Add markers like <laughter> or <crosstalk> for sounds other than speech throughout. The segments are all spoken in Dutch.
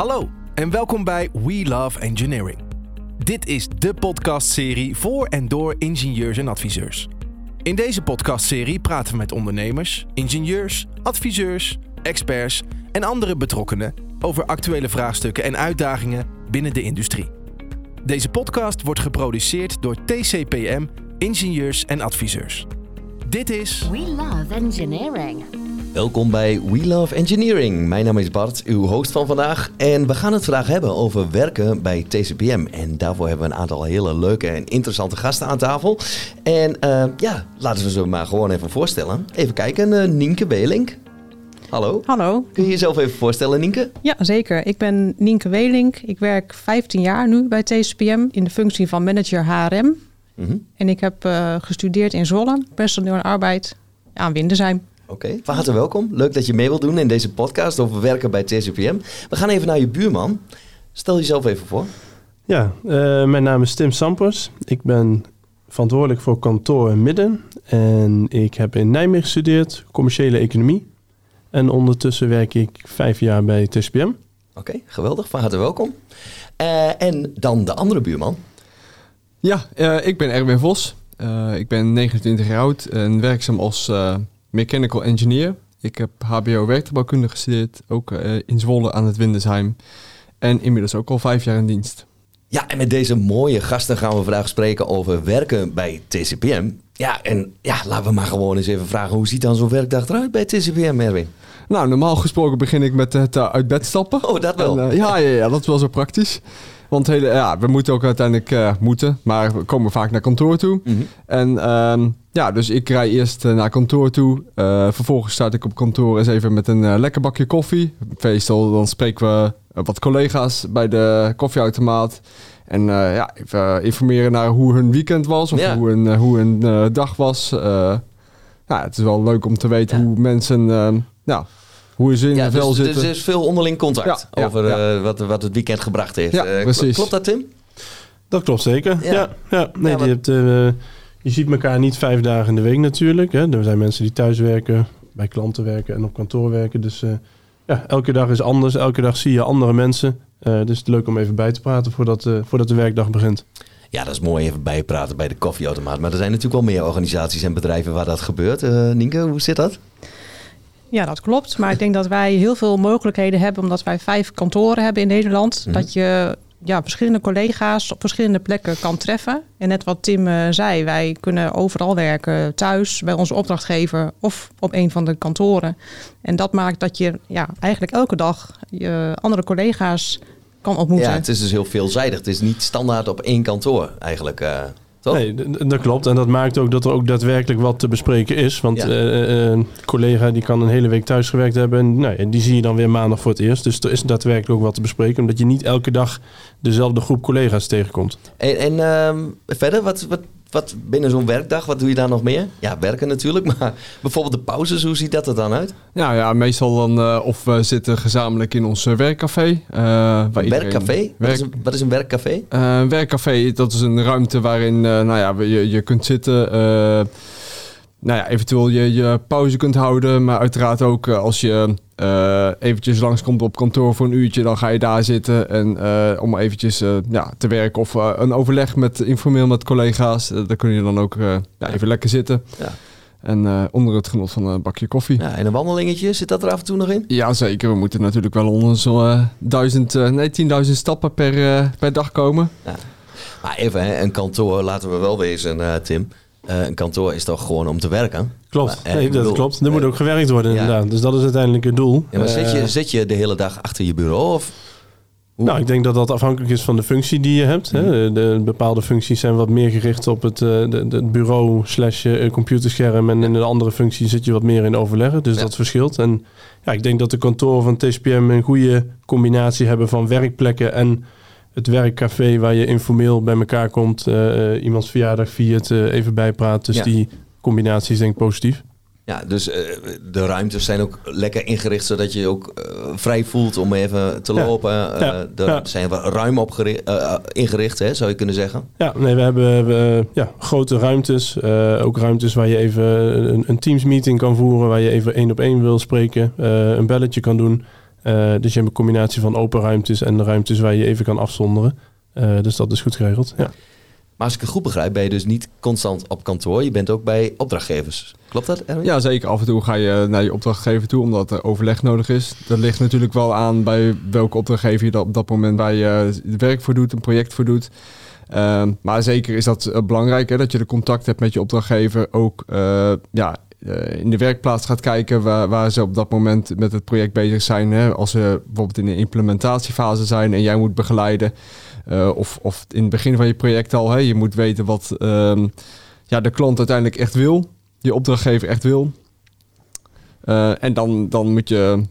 Hallo en welkom bij We Love Engineering. Dit is de podcastserie voor en door ingenieurs en adviseurs. In deze podcastserie praten we met ondernemers, ingenieurs, adviseurs, experts en andere betrokkenen over actuele vraagstukken en uitdagingen binnen de industrie. Deze podcast wordt geproduceerd door TCPM Ingenieurs en Adviseurs. Dit is We love engineering. Welkom bij We Love Engineering. Mijn naam is Bart, uw host van vandaag. En we gaan het vandaag hebben over werken bij TCPM. En daarvoor hebben we een aantal hele leuke en interessante gasten aan tafel. En eh, ja, laten we ze maar gewoon even voorstellen. Even kijken, eh, Nienke Welink. Hallo. Hallo. Kun je jezelf even voorstellen, Nienke? Ja, zeker. Ik ben Nienke Welink. Ik werk 15 jaar nu bij TCPM in de functie van manager HRM. Mhm. En ik heb eh, gestudeerd in Zwolle, personeel en arbeid aan Windesheim. Oké, van harte welkom. Leuk dat je mee wilt doen in deze podcast over werken bij TCPM. We gaan even naar je buurman. Stel jezelf even voor. Ja, eh, mijn naam is Tim Sampers. Ik ben verantwoordelijk voor kantoor en midden. En ik heb in Nijmegen gestudeerd, commerciële economie. En ondertussen werk ik vijf jaar bij TCPM. Oké, geweldig. Van harte welkom. Eh, en dan de andere buurman. Ja, eh, ik ben Erwin Vos. Eh, ik ben 29 jaar oud en werkzaam als eh, mechanical engineer. Ik heb HBO werktuigbouwkunde gestudeerd, ook eh, in Zwolle aan het Windesheim. En inmiddels ook al vijf jaar in dienst. Ja, en met deze mooie gasten gaan we vandaag spreken over werken bij TCPM. Ja, en ja, laten we maar gewoon eens even vragen, hoe ziet dan zo'n werkdag eruit bij TCPM, Erwin? Nou, normaal gesproken begin ik met het eh, uit bed stappen. Oh, dat wel. En, eh, ja, ja, ja, dat is wel zo praktisch. Want hele, ja, we moeten ook uiteindelijk eh, moeten, maar we komen vaak naar kantoor toe. Mhm. En ehm, ja, dus ik rij eerst eh, naar kantoor toe. Eh, vervolgens start ik op kantoor eens even met een lekker bakje koffie. Meestal dan spreken we wat collega's bij de koffieautomaat. En ja, even informeren naar hoe hun weekend was of Ja. hoe hun, hoe hun dag was. Ja, het is wel leuk om te weten Ja. hoe mensen, ja, hoe ze in Ja, het vel dus, dus zitten. er is veel onderling contact Ja, over ja. eh, wat, wat het weekend gebracht heeft. Ja, Eh, precies. Klopt dat, Tim? Dat klopt zeker. Ja. Ja, ja, nee, Ja, je, hebt, eh, je ziet elkaar niet vijf dagen in de week natuurlijk. Hè. Er zijn mensen die thuis werken, bij klanten werken en op kantoor werken. Dus eh, ja, elke dag is anders. Elke dag zie je andere mensen. Eh, dus het is leuk om even bij te praten voordat, eh, voordat de werkdag begint. Ja, dat is mooi even bijpraten bij de koffieautomaat. Maar er zijn natuurlijk wel meer organisaties en bedrijven waar dat gebeurt. Eh Nienke, hoe zit dat? Ja, dat klopt. Maar ik denk dat wij heel veel mogelijkheden hebben, omdat wij vijf kantoren hebben in Nederland. Mhm. Dat je ja, verschillende collega's op verschillende plekken kan treffen. En net wat Tim eh, zei, wij kunnen overal werken, thuis, bij onze opdrachtgever of op een van de kantoren. En dat maakt dat je ja, eigenlijk elke dag je andere collega's kan ontmoeten. Ja, het is dus heel veelzijdig. Het is niet standaard op één kantoor eigenlijk. eh, toch? Nee, dat klopt. En dat maakt ook dat er ook daadwerkelijk wat te bespreken is. Want Ja. eh, eh, een collega die kan een hele week thuis gewerkt hebben. En nou, die zie je dan weer maandag voor het eerst. Dus er is daadwerkelijk ook wat te bespreken. Omdat je niet elke dag dezelfde groep collega's tegenkomt. En, en ehm, verder, wat, wat, wat binnen zo'n werkdag, wat doe je daar nog meer? Ja, werken natuurlijk, <laughs> maar bijvoorbeeld de pauzes, hoe ziet dat er dan uit? Ja, ja, meestal dan eh, of we zitten gezamenlijk in ons eh, werkcafé. eh, waar werkcafé? Wat, is een, wat is een werkcafé? Een werkcafé, dat is een ruimte waarin nou ja, je, je kunt zitten. Nou ja, eventueel je, je pauze kunt houden. Maar uiteraard ook eh, als je eh, eventjes langskomt op kantoor voor een uurtje, dan ga je daar zitten. En eh, om eventjes ja, te werken of een overleg met informeel met collega's. daar kun je dan ook ja, even lekker zitten. Ja. En onder het genot van een bakje koffie. Ja, en een wandelingetje, zit dat er af en toe nog in? Ja, zeker. We moeten natuurlijk wel onder zo'n duizend, nee, 10.000 stappen per, per dag komen. Maar even, hè, een kantoor, laten we wel wezen, Tim. Eh, een kantoor is toch gewoon om te werken? Klopt, Maar, eh, nee, dat bedoel, klopt. Er moet eh, ook gewerkt worden ja. inderdaad. Dus dat is uiteindelijk het doel. Ja, maar zit, je, zit je de hele dag achter je bureau? Of? Hoe- Nou, ik denk dat dat afhankelijk is van de functie die je hebt. Hè. De bepaalde functies zijn wat meer gericht op het, de, bureau slash computerscherm. En in de andere functie zit je wat meer in overleggen. Dus dat verschilt. En ja, ik denk dat de kantoren van TCPM een goede combinatie hebben van werkplekken en het werkcafé waar je informeel bij elkaar komt. eh, iemands verjaardag viert, eh, even bijpraat. Dus Ja. die combinatie is denk ik positief. Ja, dus de ruimtes zijn ook lekker ingericht, zodat je je ook vrij voelt om even te lopen. Ja. Er Ja. zijn wel ruim eh, ingericht, hè, zou je kunnen zeggen. Ja, nee, we hebben ja, grote ruimtes. ook ruimtes waar je even een, een Teams meeting kan voeren, waar je even één op één wil spreken, een belletje kan doen. Eh, dus je hebt een combinatie van open ruimtes en ruimtes waar je even kan afzonderen. Eh, dus dat is goed geregeld. Ja. Maar als ik het goed begrijp, ben je dus niet constant op kantoor. Je bent ook bij opdrachtgevers. Klopt dat, Erwin? Ja, zeker. Af en toe ga je naar je opdrachtgever toe, omdat er overleg nodig is. Dat ligt natuurlijk wel aan bij welke opdrachtgever je dat op dat moment bij je het werk voor doet, een project voor doet. Ehm, maar zeker is dat eh, belangrijk, hè, dat je de contact hebt met je opdrachtgever. Ook eh, ja, eh, in de werkplaats gaat kijken waar, waar ze op dat moment met het project bezig zijn. Hè. Als ze bijvoorbeeld in de implementatiefase zijn en jij moet begeleiden. eh, of, of in het begin van je project al. Hè, je moet weten wat ehm, ja, de klant uiteindelijk echt wil. Je opdrachtgever echt wil. Eh, en dan, dan moet je...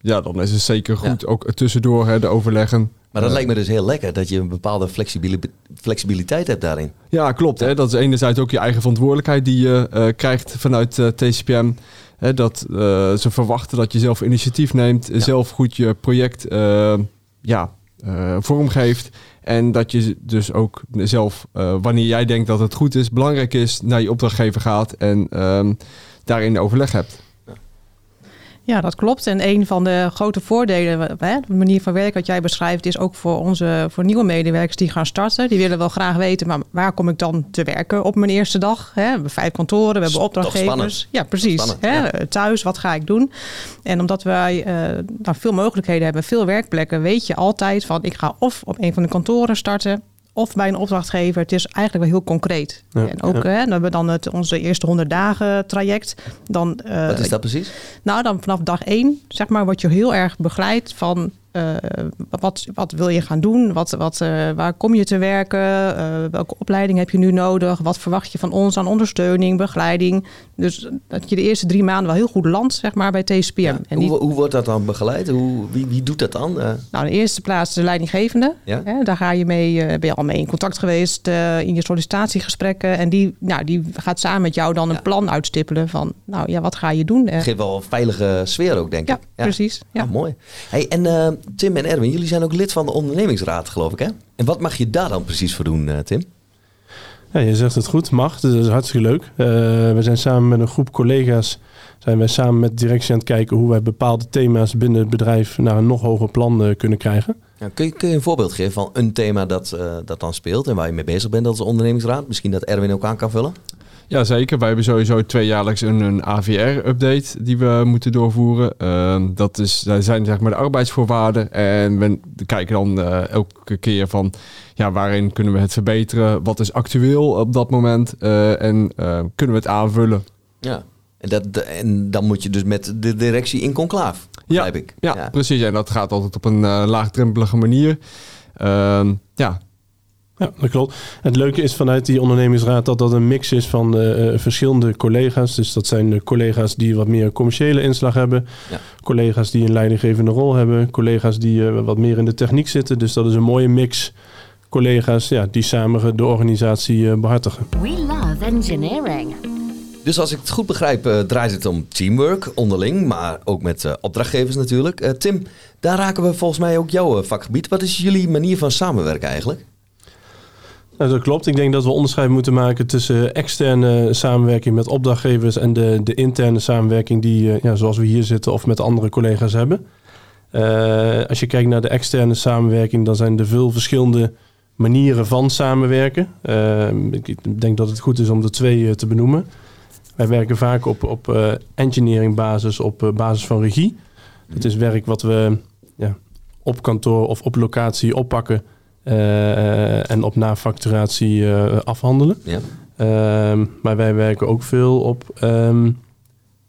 Ja, dan is het zeker goed ook tussendoor hè, de overleggen. Maar dat lijkt me dus heel lekker dat je een bepaalde flexibili- flexibiliteit hebt daarin. Ja, klopt. Hè? Dat is enerzijds ook je eigen verantwoordelijkheid die je eh, krijgt vanuit eh, TCPM. Hè, dat eh, ze verwachten dat je zelf initiatief neemt, zelf goed je project ja, vormgeeft. En dat je dus ook zelf, wanneer jij denkt dat het goed is, belangrijk is, naar je opdrachtgever gaat en ehm, daarin overleg hebt. Ja, dat klopt. En een van de grote voordelen, hè, de manier van werken wat jij beschrijft, is ook voor onze voor nieuwe medewerkers die gaan starten. Die willen wel graag weten, maar waar kom ik dan te werken op mijn eerste dag? Hè? We hebben vijf kantoren, we hebben opdrachtgevers. Ja, precies. Spannend, hè? ja. Thuis, wat ga ik doen? En omdat wij nou, veel mogelijkheden hebben, veel werkplekken, weet je altijd van ik ga of op een van de kantoren starten. Of bij een opdrachtgever. Het is eigenlijk wel heel concreet. Ja, en ook, ja. hè, dan hebben we dan het, onze eerste 100 dagen traject. Dan, eh, Wat is dat precies? nou, dan vanaf dag één, zeg maar, word je heel erg begeleid van eh, wat, wat wil je gaan doen? Wat, wat, eh, waar kom je te werken? Eh, welke opleiding heb je nu nodig? Wat verwacht je van ons aan ondersteuning, begeleiding? Dus dat je de eerste drie maanden wel heel goed landt, zeg maar, bij TCPM. Ja, En die, hoe, hoe wordt dat dan begeleid? Hoe, wie, wie doet dat dan? Nou, in de eerste plaats de leidinggevende. Ja. Hè, daar ga je mee, ben je al mee in contact geweest in je sollicitatiegesprekken. En die, nou, die gaat samen met jou dan een Ja. plan uitstippelen van, nou ja, wat ga je doen? Geeft wel een veilige sfeer ook, denk ja, ik. precies. Ja. Ah, mooi. Hey, en Tim en Erwin, jullie zijn ook lid van de ondernemingsraad, geloof ik, hè? En wat mag je daar dan precies voor doen, eh, Tim? Ja, je zegt het goed, mag. Dat is hartstikke leuk. Eh, we zijn samen met een groep collega's zijn wij samen met directie aan het kijken hoe wij bepaalde thema's binnen het bedrijf naar een nog hoger plan eh, kunnen krijgen. Ja, kun, je, kun je een voorbeeld geven van een thema dat, dat dan speelt en waar je mee bezig bent als ondernemingsraad? Misschien dat Erwin ook aan kan vullen? Ja, zeker. Wij hebben sowieso tweejaarlijks een, een AVR-update die we moeten doorvoeren. Ehm, dat, is, dat zijn zeg maar de arbeidsvoorwaarden. En we kijken dan eh, elke keer van ja, waarin kunnen we het verbeteren? Wat is actueel op dat moment? Eh, en eh, kunnen we het aanvullen? Ja. En, dat, en dan moet je dus met de directie in conclaaf, begrijp ik. Ja, precies. En dat gaat altijd op een eh, laagdrempelige manier. Ehm, ja, Ja, dat klopt. Het leuke is vanuit die ondernemingsraad dat dat een mix is van eh, eh, verschillende collega's. Dus dat zijn de collega's die wat meer commerciële inslag hebben. Ja. Collega's die een leidinggevende rol hebben. Collega's die eh, wat meer in de techniek zitten. Dus dat is een mooie mix collega's ja, die samen de organisatie eh, behartigen. We love engineering. Dus als ik het goed begrijp, draait het om teamwork onderling, maar ook met opdrachtgevers natuurlijk. Eh, Tim, daar raken we volgens mij ook jouw vakgebied. Wat is jullie manier van samenwerken eigenlijk? Dat klopt. Ik denk dat we onderscheid moeten maken tussen externe samenwerking met opdrachtgevers en de, de interne samenwerking die, eh, ja, zoals we hier zitten of met andere collega's hebben. Eh, als je kijkt naar de externe samenwerking, dan zijn er veel verschillende manieren van samenwerken. Eh, ik denk dat het goed is om er twee te benoemen. Wij werken vaak op, op engineering basis, op basis van regie. Het is werk wat we ja, op kantoor of op locatie oppakken en op nafacturatie eh, afhandelen. Ja. Ehm, maar wij werken ook veel op ehm,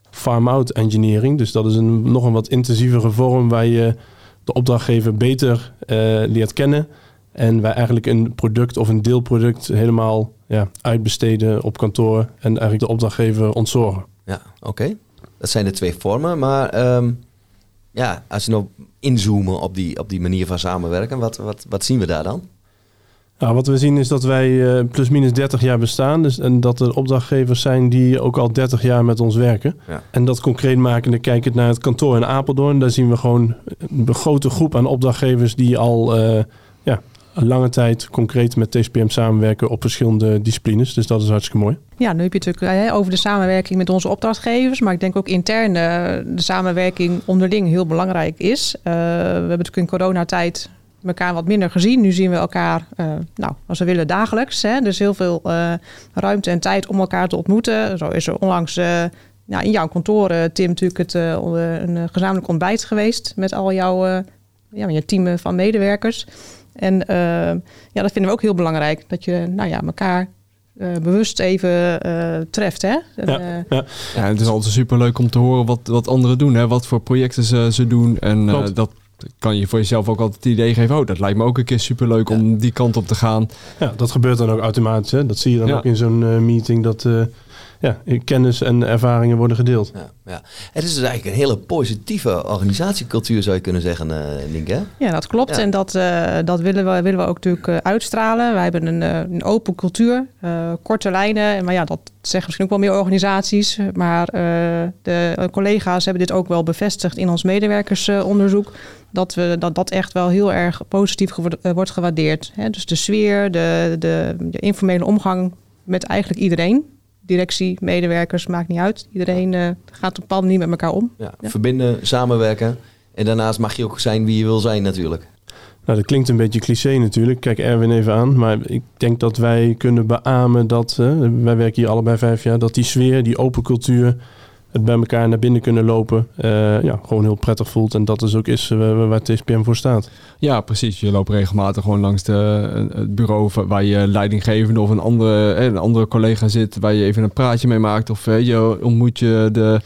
farm-out engineering. Dus dat is een, nog een wat intensievere vorm waar je de opdrachtgever beter eh, leert kennen. En wij eigenlijk een product of een deelproduct helemaal ja, uitbesteden op kantoor. En eigenlijk de opdrachtgever ontzorgen. Ja, oké. Dat zijn de twee vormen. Maar ehm, ja, als we nou inzoomen op die, op die manier van samenwerken, wat, wat, wat zien we daar dan? Nou, wat we zien is dat wij eh, plus minus 30 jaar bestaan. Dus, en dat er opdrachtgevers zijn die ook al 30 jaar met ons werken. Ja. En dat concreet maken, dan kijk ik naar het kantoor in Apeldoorn. Daar zien we gewoon een grote groep aan opdrachtgevers die al eh, ja, lange tijd concreet met TCPM samenwerken op verschillende disciplines. Dus dat is hartstikke mooi. Ja, nu heb je het natuurlijk hè, over de samenwerking met onze opdrachtgevers. Maar ik denk ook intern eh, de samenwerking onderling heel belangrijk is. Uh, we hebben natuurlijk in coronatijd elkaar wat minder gezien. Nu zien we elkaar, nou, als we willen, dagelijks. Hè? Dus heel veel ruimte en tijd om elkaar te ontmoeten. Zo is er onlangs nou, in jouw kantoor, Tim, natuurlijk het, een gezamenlijk ontbijt geweest met al jouw ja, je team van medewerkers. En ja, dat vinden we ook heel belangrijk. Dat je nou ja, elkaar uh, bewust even uh, treft. Hè? En, ja, uh, ja. ja, het is altijd super leuk om te horen wat, wat anderen doen. Hè? Wat voor projecten ze, ze doen. En dat kan je voor jezelf ook altijd het idee geven... oh, dat lijkt me ook een keer super leuk ja. om die kant op te gaan. Ja, dat gebeurt dan ook automatisch. Hè? Dat zie je dan ook in zo'n meeting... dat ja, kennis en ervaringen worden gedeeld. Ja, ja. Het is dus eigenlijk een hele positieve organisatiecultuur, zou je kunnen zeggen, uh, Nienke. Ja, dat klopt. En dat, uh, dat willen, we, willen we ook natuurlijk uh, uitstralen. Wij hebben een, een open cultuur, korte lijnen. Maar ja, dat zeggen misschien ook wel meer organisaties. Maar de collega's hebben dit ook wel bevestigd in ons medewerkersonderzoek. Dat, we, dat dat echt wel heel erg positief wordt gewaardeerd. Hè? Dus de sfeer, de, de, de informele omgang met eigenlijk iedereen directie, medewerkers, maakt niet uit. Iedereen uh, gaat op een bepaalde manier met elkaar om. Ja, ja, Verbinden, samenwerken. En daarnaast mag je ook zijn wie je wil zijn natuurlijk. Nou, dat klinkt een beetje cliché natuurlijk. Kijk Erwin even aan. Maar ik denk dat wij kunnen beamen dat... Uh, wij werken hier allebei vijf jaar... dat die sfeer, die open cultuur het bij elkaar naar binnen kunnen lopen, uh, ja, gewoon heel prettig voelt. En dat is ook is uh, waar TSPM voor staat. Ja, precies. Je loopt regelmatig gewoon langs de, het bureau waar je leidinggevende of een andere, een andere collega zit, waar je even een praatje mee maakt. Of je ontmoet je de,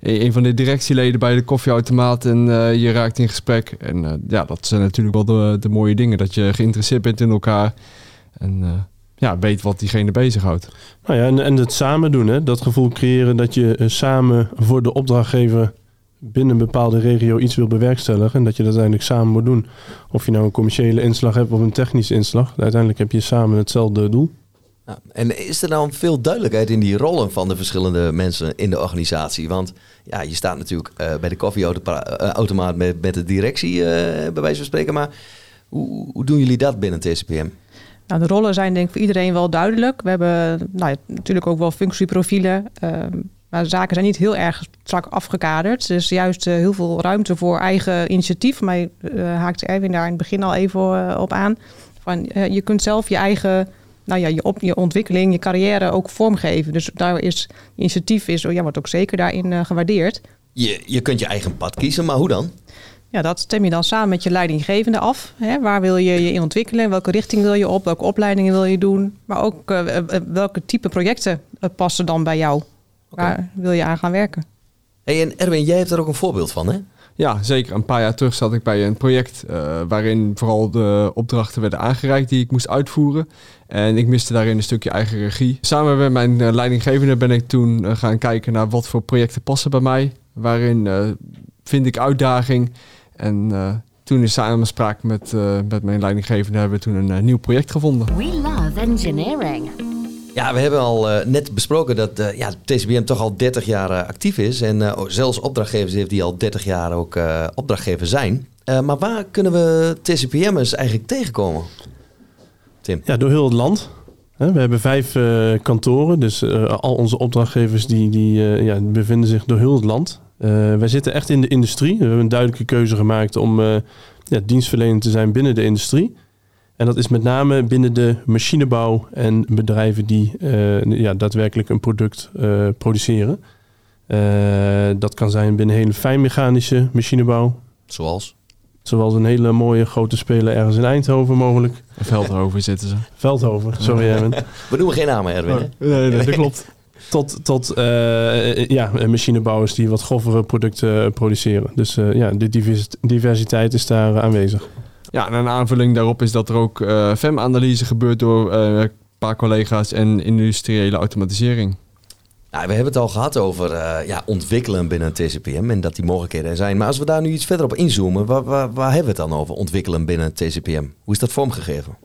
een van de directieleden bij de koffieautomaat en je raakt in gesprek. En ja, dat zijn natuurlijk wel de, de mooie dingen, dat je geïnteresseerd bent in elkaar. En ja, weet wat diegene bezighoudt. Nou ja, en, en het samen doen, hè? dat gevoel creëren dat je eh, samen voor de opdrachtgever binnen een bepaalde regio iets wil bewerkstelligen. En dat je dat uiteindelijk samen moet doen. Of je nou een commerciële inslag hebt of een technische inslag. Uiteindelijk heb je samen hetzelfde doel. Ja, en is er dan veel duidelijkheid in die rollen van de verschillende mensen in de organisatie? Want ja, je staat natuurlijk uh, bij de koffieautomaat met, met de directie, uh, bij wijze van spreken. Maar hoe, hoe doen jullie dat binnen TCPM? Nou, de rollen zijn denk ik voor iedereen wel duidelijk. We hebben nou, natuurlijk ook wel functieprofielen. Uh, maar zaken zijn niet heel erg strak afgekaderd. Dus juist uh, heel veel ruimte voor eigen initiatief. Maar uh, haakt Erwin daar in het begin al even op aan. Van, je kunt zelf je eigen nou ja, je, op, je ontwikkeling, je carrière ook vormgeven. Dus daar is initiatief is, ja, wordt ook zeker daarin gewaardeerd. Je, je kunt je eigen pad kiezen, maar hoe dan? Ja, dat stem je dan samen met je leidinggevende af. Hè? Waar wil je je in ontwikkelen? Welke richting wil je op? Welke opleidingen wil je doen? Maar ook uh, welke type projecten passen dan bij jou? Okay. Waar wil je aan gaan werken? Hey, en Erwin, jij hebt er ook een voorbeeld van, hè? Ja, zeker. Een paar jaar terug zat ik bij een project uh, waarin vooral de opdrachten werden aangereikt die ik moest uitvoeren. En ik miste daarin een stukje eigen regie. Samen met mijn leidinggevende ben ik toen gaan kijken naar wat voor projecten passen bij mij. Waarin vind ik uitdaging en uh, toen in samenspraak met, uh, met mijn leidinggevende hebben we toen een uh, nieuw project gevonden. We love engineering. Ja, we hebben al net besproken dat ja, TCBM toch al 30 jaar actief is. En zelfs opdrachtgevers heeft die al 30 jaar ook opdrachtgever zijn. maar waar kunnen we TCPM'ers eigenlijk tegenkomen? Tim? Ja, door heel het land. We hebben vijf kantoren, dus al onze opdrachtgevers die, die ja, bevinden zich door heel het land. Wij zitten echt in de industrie. We hebben een duidelijke keuze gemaakt om ja, dienstverlener te zijn binnen de industrie. En dat is met name binnen de machinebouw en bedrijven die ja, daadwerkelijk een product produceren. dat kan zijn binnen hele fijnmechanische machinebouw. Zoals? Zoals een hele mooie grote speler ergens in Eindhoven mogelijk. Veldhoven zitten ze. Veldhoven, sorry Erwin. We noemen geen namen Erwin. Oh, nee, nee, dat klopt <laughs> tot, tot uh, ja, machinebouwers die wat grovere producten produceren. Dus uh, ja, de diversiteit is daar aanwezig. Ja, en een aanvulling daarop is dat er ook uh, FEM-analyse gebeurt door een paar collega's en industriële automatisering. Nou, we hebben het al gehad over ja, ontwikkelen binnen TCPM en dat die mogelijkheden er zijn. Maar als we daar nu iets verder op inzoomen, waar, waar, waar hebben we het dan over, ontwikkelen binnen TCPM? Hoe is dat vormgegeven?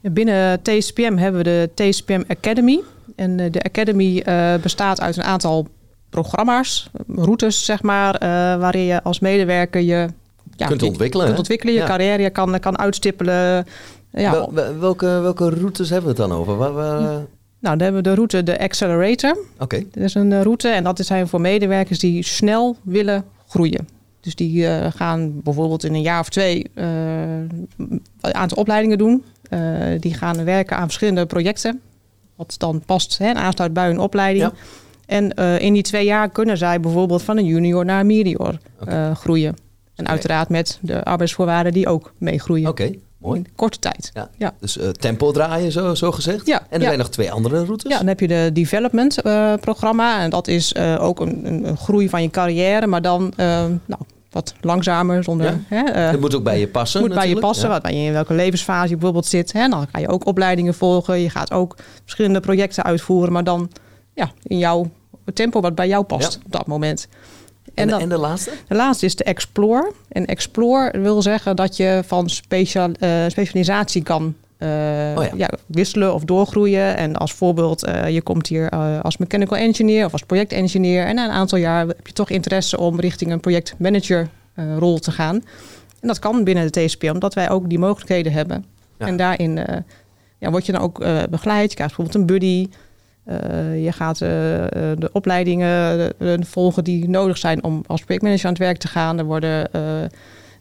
Binnen TCPM hebben we de TCPM Academy. En eh, de Academy uh, bestaat uit een aantal programma's, routes zeg maar, uh, waarin je als medewerker je ja, kunt ontwikkelen. Kunt ontwikkelen, je carrière kan, kan uitstippelen. Ja, Wel- wel- welke, welke routes hebben we het dan over? Waar, waar, eh, nou, dan hebben we de route de Accelerator. Oké, Dat is een eh, route en dat zijn voor medewerkers die snel willen groeien. Dus die eh, gaan bijvoorbeeld in een jaar of twee eh, een aantal opleidingen doen. Die gaan werken aan verschillende projecten. Wat dan past hè, en aansluit bij hun opleiding. Ja. En in die twee jaar kunnen zij bijvoorbeeld van een junior naar een medior eh, groeien. En uiteraard met de arbeidsvoorwaarden die ook meegroeien. oké, mooi. Korte tijd. Ja. Ja. Dus eh, tempo draaien, zo, zo gezegd. Ja, En er ja. zijn nog twee andere routes. Ja, dan heb je de development eh, programma. En dat is eh, ook een, een, groei van je carrière, maar dan nou, wat langzamer. Zonder, Ja. hè, moet ook bij je passen. moet bij je passen, wat bij je in welke levensfase je bijvoorbeeld zit. Hè. Dan ga je ook opleidingen volgen. Je gaat ook verschillende projecten uitvoeren, maar dan ja, in jouw tempo wat bij jou past op dat moment. En, dan- en de laatste? de laatste is de Explore. En Explore wil zeggen dat je van speciaal, eh, specialisatie kan eh, Oh ja. ja. wisselen of doorgroeien. En als voorbeeld, eh, je komt hier als mechanical engineer of als projectengineer. En na een aantal jaar heb je toch interesse om richting een projectmanager rol te gaan. En dat kan binnen de TSPM, omdat wij ook die mogelijkheden hebben. Ja. En daarin ja, word je dan ook begeleid. Je krijgt bijvoorbeeld een buddy. Eh, je gaat eh, eh, de opleidingen volgen die nodig zijn om als projectmanager aan het werk te gaan. Er worden,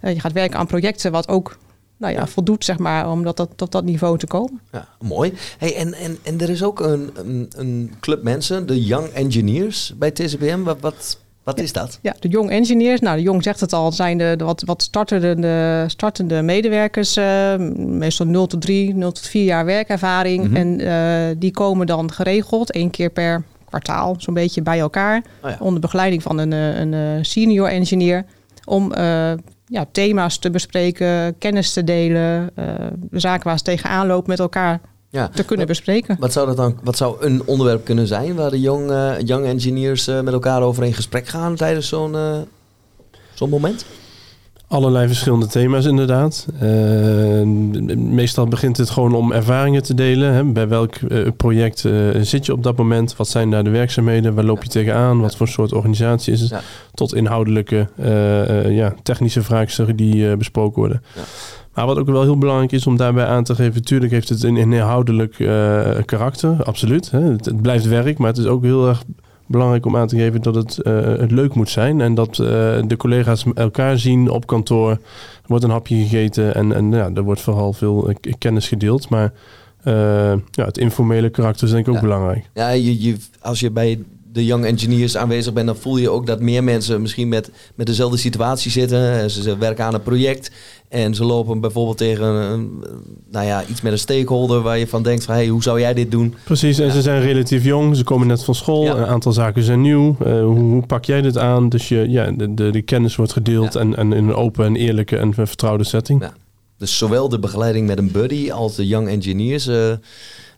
je gaat werken aan projecten wat ook nou ja, Ja. voldoet zeg maar, om dat, dat, tot dat niveau te komen. Ja, mooi. Hey, en, en, en er is ook een, een, een club mensen, de Young Engineers bij TCBM. Wat, wat, wat is dat? Ja, de Young Engineers, nou de Jong zegt het al, zijn de, de wat, wat startende, startende medewerkers. eh, meestal 0 tot 3, 0 tot 4 jaar werkervaring. Mhm. En eh, die komen dan geregeld één keer per kwartaal zo'n beetje bij elkaar. Oh ja. Onder begeleiding van een, eh, een senior engineer. Om ja, thema's te bespreken, kennis te delen. de zaken waar ze tegenaan lopen met elkaar Ja. te kunnen bespreken. Wat zou, dat dan, wat zou een onderwerp kunnen zijn waar de young, eh, young engineers eh, met elkaar over in gesprek gaan tijdens zo'n eh, zo'n moment? Allerlei verschillende thema's inderdaad. Eh, meestal begint het gewoon om ervaringen te delen. Hè. Bij welk project zit je op dat moment? Wat zijn daar de werkzaamheden? Waar loop je tegenaan? Wat voor soort organisatie is het? Ja. Tot inhoudelijke, eh, eh, ja, technische vraagstukken die eh, besproken worden. Ja. Maar wat ook wel heel belangrijk is om daarbij aan te geven... natuurlijk heeft het een inhoudelijk eh, karakter, absoluut. Hè. Het, het blijft werk, maar het is ook heel erg belangrijk om aan te geven dat het, eh, het leuk moet zijn. En dat eh, de collega's elkaar zien op kantoor. Er wordt een hapje gegeten en, en ja, er wordt vooral veel kennis gedeeld. Maar ja, het informele karakter is denk ik ook Ja. belangrijk. Ja, je, je, als je bij de young engineers aanwezig bent, dan voel je ook dat meer mensen misschien met, met dezelfde situatie zitten. Ze, ze werken aan een project en ze lopen bijvoorbeeld tegen een, nou ja, iets met een stakeholder waar je van denkt van, hey, hoe zou jij dit doen? Precies, en ze zijn relatief jong. Ze komen net van school. Ja. Een aantal zaken zijn nieuw. Eh, hoe, hoe pak jij dit aan? Dus je, ja, de, de, de kennis wordt gedeeld Ja. en, en in een open en eerlijke en vertrouwde setting. Dus zowel de begeleiding met een buddy als de young engineers, eh,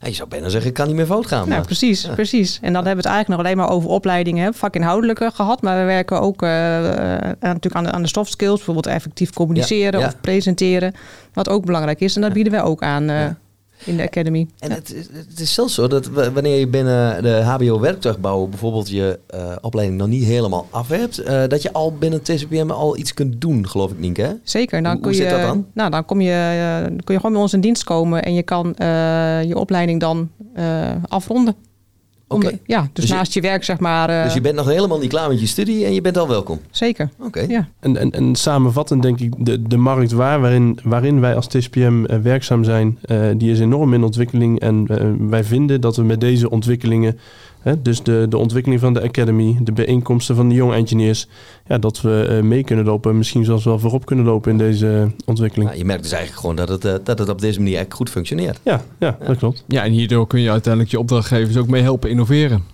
je zou bijna zeggen, kan niet meer fout gaan. Nou, maar- precies, Ja. precies. En dan hebben we het eigenlijk nog alleen maar over opleidingen, vakinhoudelijke gehad. Maar we werken ook eh, eh, aan- natuurlijk aan de, aan de soft skills, bijvoorbeeld effectief communiceren Ja, ja. of presenteren. Wat ook belangrijk is. En dat bieden wij ook aan eh, Ja. In de Academy. En het, is- het is zelfs zo dat wanneer je binnen de HBO werktuigbouw bijvoorbeeld je eh, opleiding nog niet helemaal af hebt, eh, dat je al binnen TCPM al iets kunt doen, geloof ik niet, hè? Zeker. Dan Hoe- kun hoe je, zit dat dan? Nou, dan kom je, eh, kun je gewoon bij ons in dienst komen en je kan je opleiding dan afronden. Om- ja, dus, Dus je- naast je werk, zeg maar. eh, Dus je bent nog helemaal niet klaar met je studie en je bent al welkom. Zeker. Oké. Ja. En, en, en samenvattend denk ik, de, de markt waar, waarin, waarin wij als TSPM eh, werkzaam zijn, eh, die is enorm in ontwikkeling. En eh, wij vinden dat we met deze ontwikkelingen, hè, dus de, de ontwikkeling van de Academy, de bijeenkomsten van de Young Engineers, ja, dat we eh, mee kunnen lopen en misschien zelfs wel voorop kunnen lopen in deze ontwikkeling. Nou, je merkt dus eigenlijk gewoon dat het, eh, dat het op deze manier echt goed functioneert. Ja, ja, dat klopt. Ja, en hierdoor kun je uiteindelijk je opdrachtgevers ook mee helpen innoveren.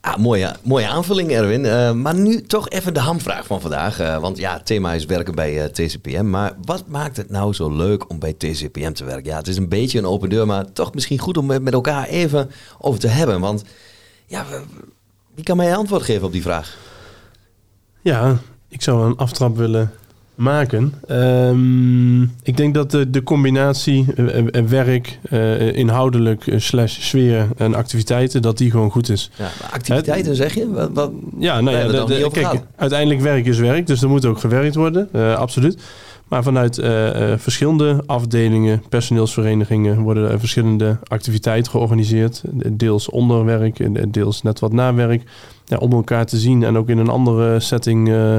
Ah, mooie, mooie aanvulling, Erwin. Eh, maar nu toch even de hamvraag van vandaag. eh, want ja, het thema is werken bij eh, TCPM. Maar wat maakt het nou zo leuk om bij TCPM te werken? Ja, het is een beetje een open deur, maar toch misschien goed om het met elkaar even over te hebben. Want ja, wie kan mij antwoord geven op die vraag? Ja, ik zou een aftrap willen maken. Ehm, ik denk dat de, de combinatie eh, eh, werk, eh, inhoudelijk, eh, slash sfeer en activiteiten, dat die gewoon goed is. Ja, activiteiten zeg je? Wat, wat, Ja, nou ja, de- de- kijk, uiteindelijk werk is werk, dus er moet ook gewerkt worden, absoluut. Maar vanuit eh, eh, verschillende afdelingen, personeelsverenigingen, worden er verschillende activiteiten georganiseerd. Deels onder werk, en deels net wat na werk. Ja, om elkaar te zien en ook in een andere setting eh,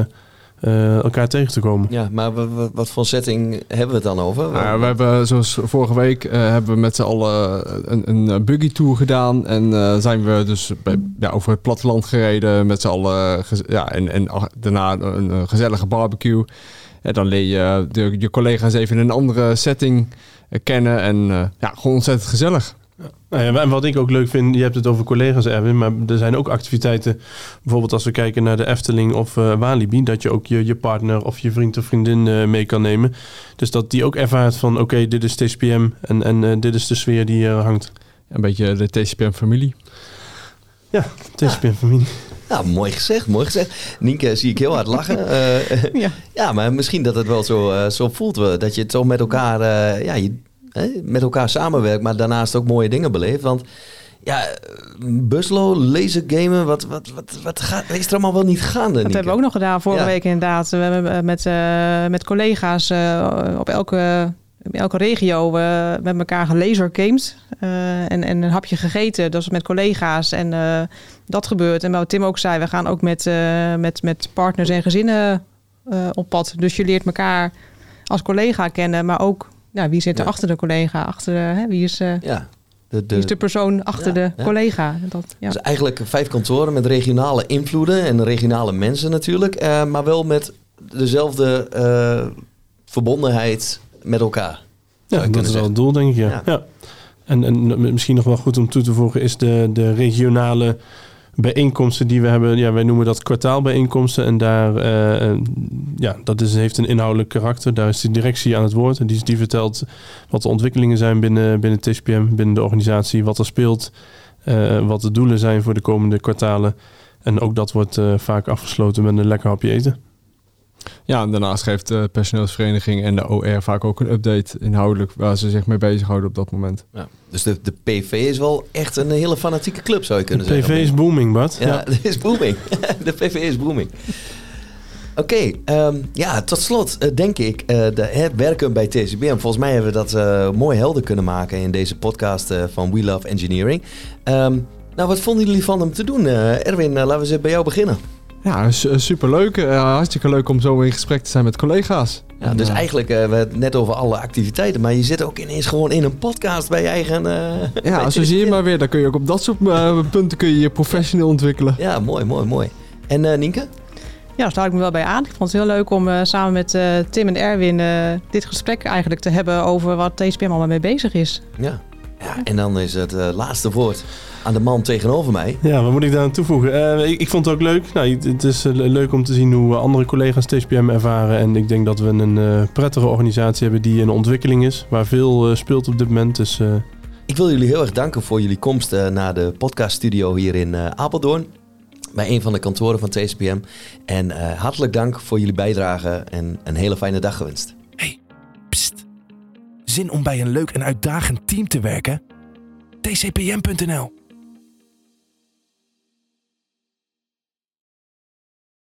eh, elkaar tegen te komen. ja, maar wa- wa- wat voor setting hebben we het dan over? Nou ja, we hebben zoals vorige week eh, hebben we met z'n allen een, een buggy tour gedaan. En eh, zijn we dus bij, ja, over het platteland gereden met z'n allen. Ja, en, en ach- daarna een, gezellige barbecue. En dan leer je de, je collega's even in een andere setting eh, kennen. En eh, ja, gewoon ontzettend gezellig. Nou ja, en wat ik ook leuk vind, je hebt het over collega's Erwin, maar er zijn ook activiteiten, bijvoorbeeld als we kijken naar de Efteling of eh, Walibi, dat je ook je, je partner of je vriend of vriendin eh, mee kan nemen. Dus dat die ook ervaart van, oké, dit is TCPM en, en eh, dit is de sfeer die hangt. Een beetje de TCPM-familie. TCPM-familie. Nou, mooi gezegd, mooi gezegd. Nienke zie ik heel hard lachen. <laughs> Eh, Ja. ja, maar misschien dat het wel zo, eh, zo voelt. we- Dat je toch met elkaar, eh, ja, je, hè, met elkaar samenwerkt, maar daarnaast ook mooie dingen beleeft. Want ja, buslo, lasergamen, wat, wat, wat, wat gaat, is er allemaal wel niet gaande, Dat hebben we ook nog gedaan vorige Ja. week inderdaad. We hebben met, met collega's op elke, in elke regio eh, met elkaar gelasergamed. eh en, en een hapje gegeten. Dat is met collega's. En dat gebeurt. En wat Tim ook zei, we gaan ook met, eh, met, met partners en gezinnen eh, op pad. Dus je leert elkaar als collega kennen. Maar ook ja, wie zit er Ja. achter de collega? Achter de, hè, wie, is, eh, Ja, de, wie is de persoon achter Ja, de ja. collega? Dat, ja. Dus eigenlijk vijf kantoren met regionale invloeden en regionale mensen natuurlijk. eh, maar wel met dezelfde eh, verbondenheid met elkaar. Ja, dat is wel het doel, denk ik. Ja. Ja. ja. En, en misschien nog wel goed om toe te voegen is de, de regionale bijeenkomsten die we hebben. Ja, wij noemen dat kwartaalbijeenkomsten. En daar, eh, eh, ja, dat is, heeft een inhoudelijk karakter. Daar is de directie aan het woord. En die, vertelt wat de ontwikkelingen zijn binnen, binnen TCPM, binnen de organisatie, wat er speelt, eh, wat de doelen zijn voor de komende kwartalen. En ook dat wordt vaak afgesloten met een lekker hapje eten. Ja, en daarnaast geeft de personeelsvereniging en de OR vaak ook een update inhoudelijk waar ze zich mee bezighouden op dat moment. Ja. Dus de, de PV is wel echt een hele fanatieke club, zou je De kunnen PV zeggen. is booming, Bart. Ja, <laughs> is booming. <laughs> de PV is booming. Oké, ehm, ja, tot slot eh, denk ik, eh, de, hè, werken bij TCBM. Volgens mij hebben we dat eh, mooi helder kunnen maken in deze podcast eh, van We Love Engineering. Ehm, nou, wat vonden jullie van hem te doen? Eh, Erwin, laten we eens bij jou beginnen. Ja, su- superleuk. Eh, hartstikke leuk om zo in gesprek te zijn met collega's. Ja, dus eh, eigenlijk, eh, we hebben het net over alle activiteiten, maar je zit ook ineens gewoon in een podcast bij je eigen... eh, Ja, <laughs> zo zie je maar weer. Dan kun je ook op dat soort eh, <laughs> punten kun je je professioneel ontwikkelen. Ja, mooi, mooi, mooi. En eh Nienke? Ja, daar sluit ik me wel bij aan. Ik vond het heel leuk om eh, samen met eh, Tim en Erwin eh, dit gesprek eigenlijk te hebben over wat TSPM allemaal mee bezig is. Ja. Ja. En dan is het eh, laatste woord aan de man tegenover mij. Ja, wat moet ik daar aan toevoegen? Eh, ik, ik vond het ook leuk. Nou, het- is eh, leuk om te zien hoe andere collega's TSPM ervaren. En ik denk dat we een prettige organisatie hebben die in ontwikkeling is. Waar veel speelt op dit moment. Dus Ik wil jullie heel erg danken voor jullie komst naar de podcaststudio hier in Apeldoorn. Bij een van de kantoren van TSPM. En hartelijk dank voor jullie bijdrage en een hele fijne dag gewenst. Om bij een leuk en uitdagend team te werken? tcpm.nl